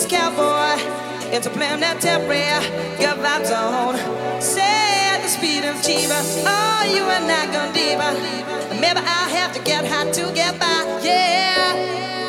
This cowboy, interplanetary, your vibes on. Say the speed of Jeeva, oh, you and I gone deeper. Maybe I'll have to get high to get by, yeah.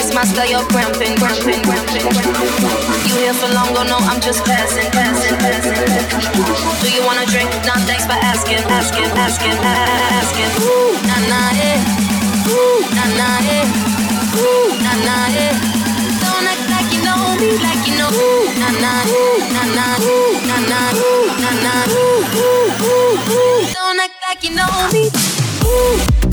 It's my style, you're cramping, cramping, cramping. You here for long, oh no, I'm just passing, passing, passing. Do you wanna drink? Nah, thanks for asking, asking, asking, asking. Ooh, nah, nah, eh. Ooh, nah, nah, eh. Ooh, nah, nah, eh. Don't act like you know me, like you know. Ooh, nah, nah, ooh, nah, nah, ooh, nah, nah, ooh, nah, nah, ooh, ooh, ooh, ooh. Don't act like you know me. Ooh.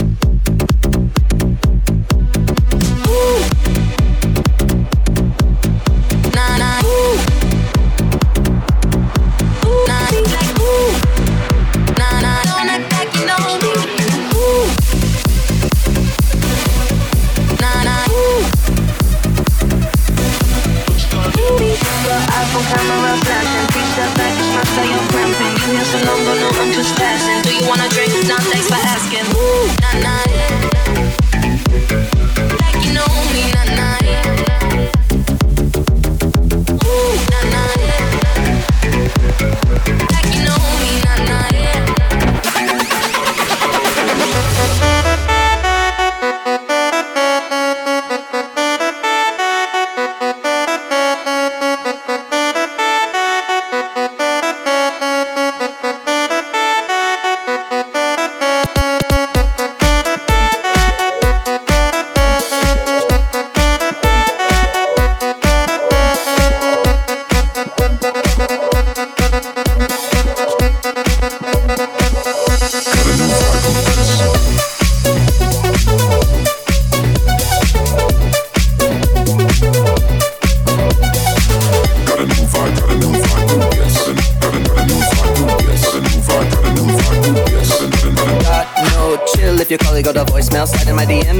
so you're cramping. You here so long, but no, I'm just passing. Do you wanna drink? Nah, thanks for asking. Ooh, nah, nah, yeah.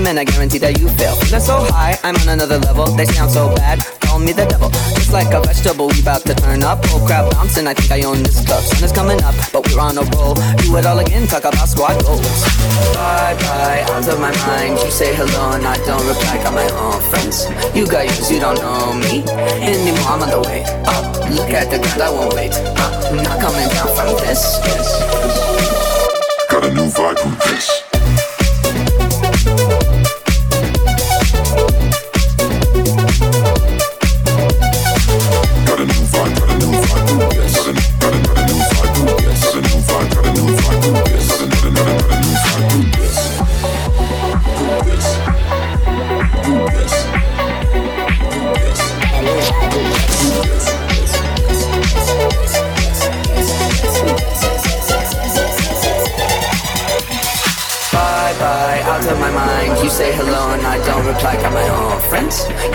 And I guarantee that you fail. Feeling so high, I'm on another level. They sound so bad, call me the devil. It's like a vegetable, we about to turn up. Oh crap, bouncing, I think I own this club. Sun is coming up, but we're on a roll. Do it all again, talk about squad goals. Bye bye, out of my mind. You say hello and I don't reply. Got my own friends. You got yours, you don't know me anymore. I'm on the way up. Look at the ground, I won't wait. Up. I'm not coming down from this. Got a new vibe from this.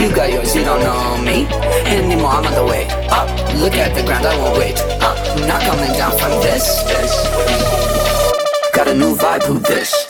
You got yours, you don't know uh, me anymore. I'm on the way up. Look at the ground, I won't wait up. I'm not coming down from this. this. Got a new vibe, who this?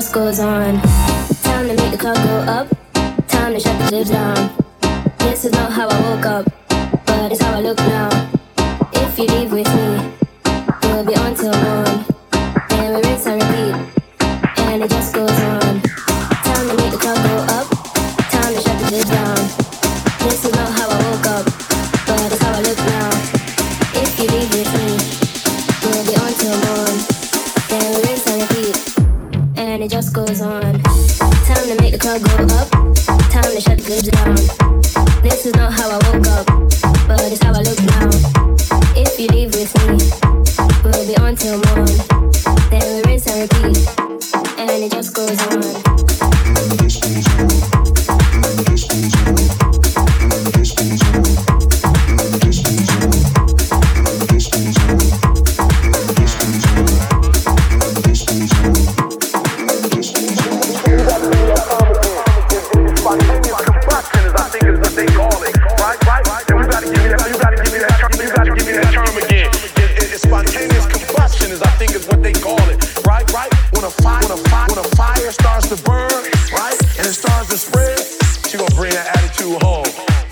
Just goes on. Time to make the clock go up. Time to shut the lips down. This is not how I woke up,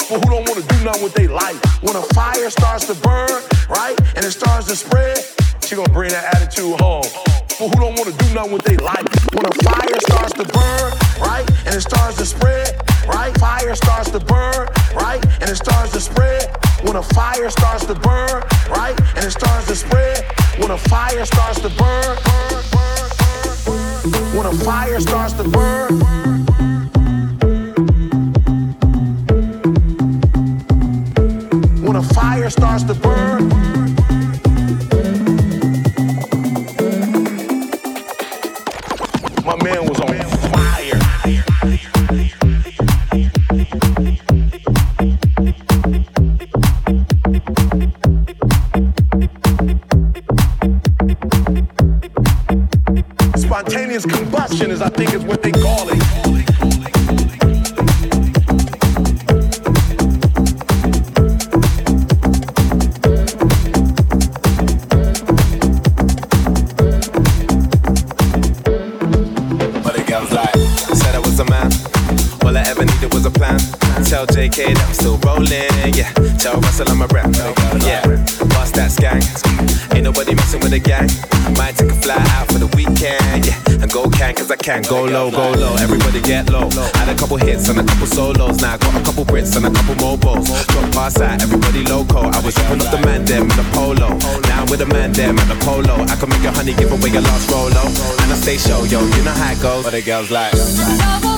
For who don't want to do nothing with their life. When a fire starts to burn, right, and it starts to spread, she gonna bring that attitude home. For who don't want to do nothing with their life. When a fire starts to burn, right, and it starts to spread, right, fire starts to burn, right, and it starts to spread. When a fire starts to burn, right, and it starts to spread. When a fire starts to burn, burn, burn, burn, burn. when a fire starts to burn. When a what they call it. But it goes like, I said I was a man. All I ever needed was a plan. Tell JK that I'm still rolling, yeah. Tell Russell I'm a can. Go low, go low, everybody get low. Had a couple hits and a couple solos. Now I got a couple Brits and a couple MOBOs. Drop pass out, everybody loco. I was dropping up the man them with a polo. Now with the man them at the polo. I can make your honey give away your last rolo. And I stay show, yo, you know how it goes. But the girls like.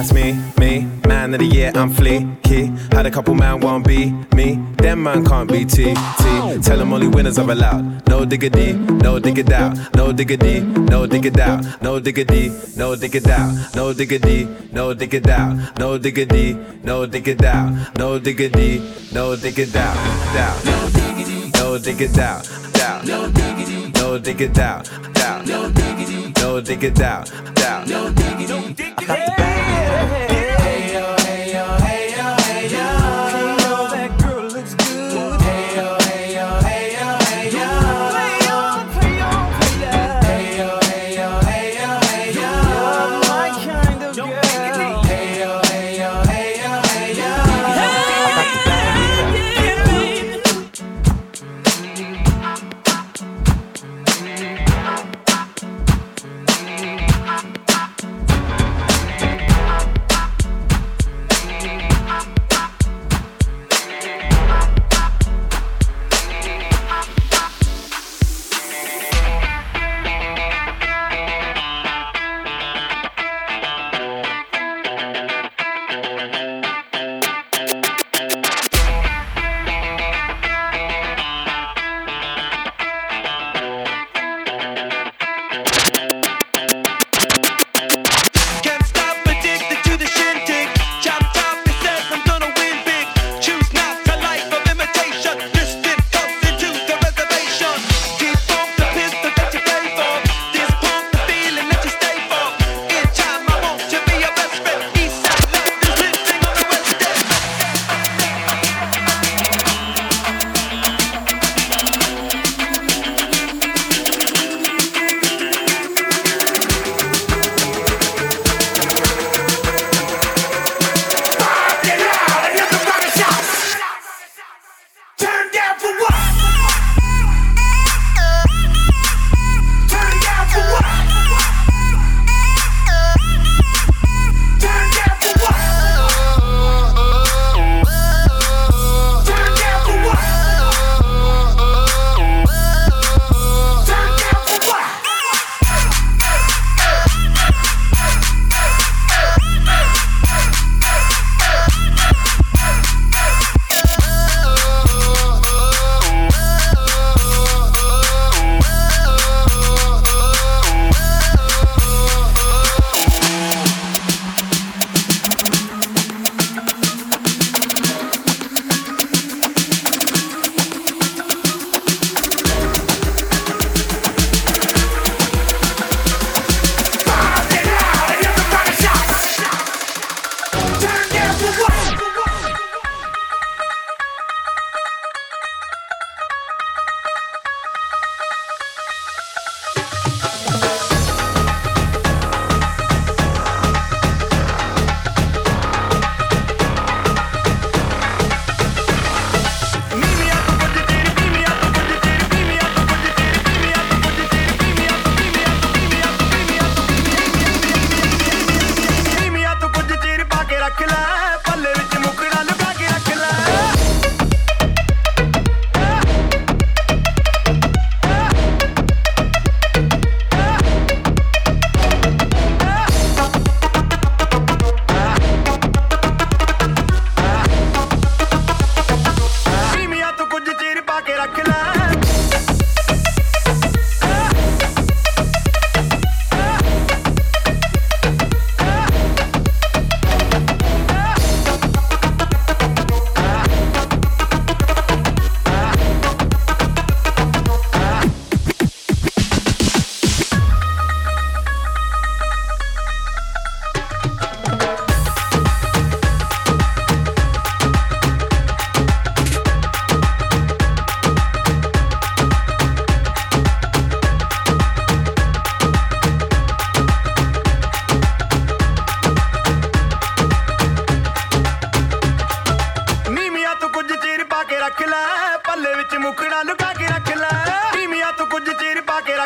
That's me, me. Man of the year, I'm fleeky. Had a couple man won't be me. Them man can't be T, T. Tell them only winners are allowed. No diggity, no diggity out. No diggity, no diggity out. No diggity, no diggity out. No diggity, no diggity out. No diggity, no diggity out. No diggity, no diggity out. Down. No diggity no diggity out. Down. No diggity, no diggity out. Down. No diggity, no diggity out. Down. ਪੱਲੇ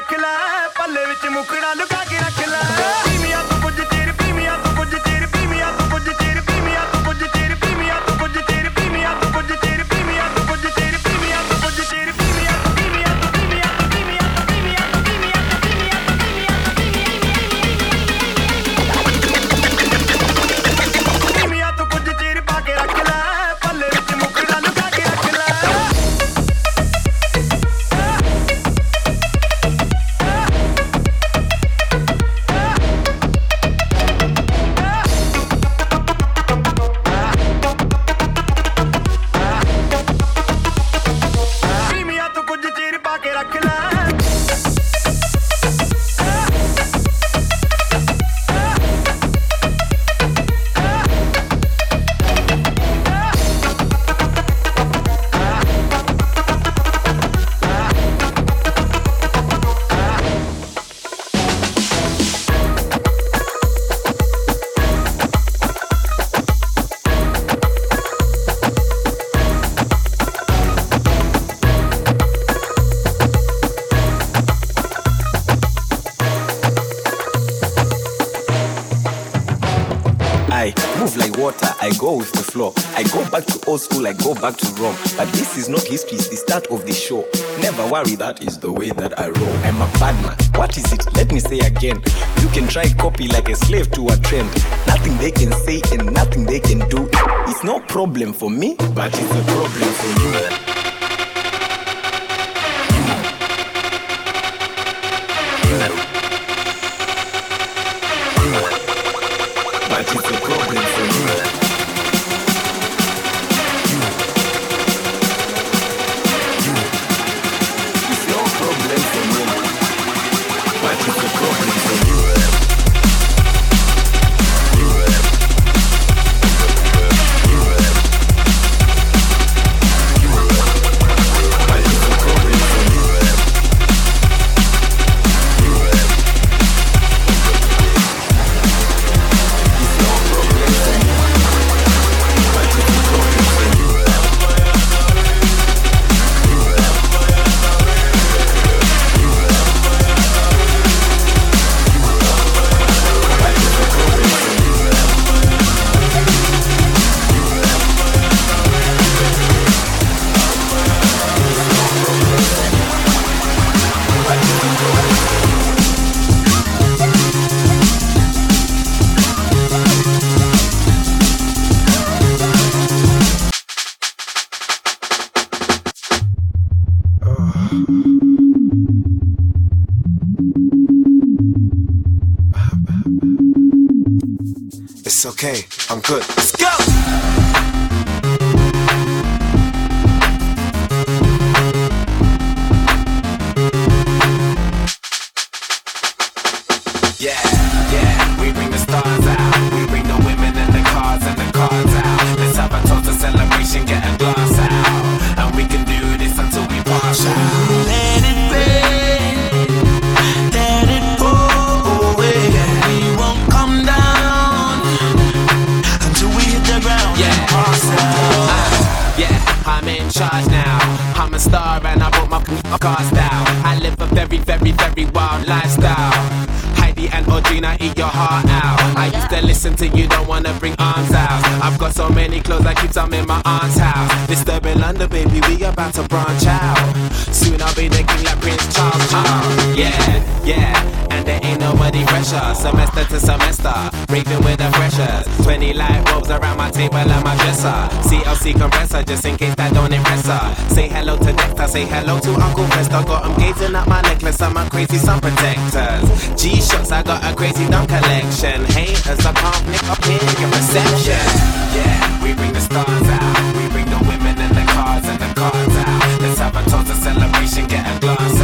ਰੱਖ ਲੈ ਪੱਲੇ ਵਿੱਚ ਮੁਖੜਾ ਲੁਕਾ I go back to Rome. But this is not history, it's the start of the show. Never worry, that is the way that I roll. I'm a bad man. What is it? Let me say again. You can try copy like a slave to a trend. Nothing they can say and nothing they can do. It's no problem for me, but it's a problem for you. Good. In charge now. I'm a star and I brought my cars down. I live a very, very, very wild lifestyle. Heidi and Audrina, eat your heart out. I used to listen to you, don't wanna bring arms out. I've got so many clothes, I keep some in my aunt's house. Disturbing London, baby, we about to branch out. Soon I'll be the king like Prince Charles. Uh, yeah, yeah, there ain't nobody fresher. Semester to semester, raving with the freshers. 20 light bulbs around my table and my dresser. CLK Kompressor, just in case that don't impress her. Say hello to Dexter, say hello to Uncle Fester. Got them gazing at my necklace and my crazy sun protectors. G shots, I got a crazy dumb collection. Haters, I can't nick up in your reception. Yeah, we bring the stars out. We bring the women and the cars and the cars out. Let's have a toast, a celebration, get a glass out.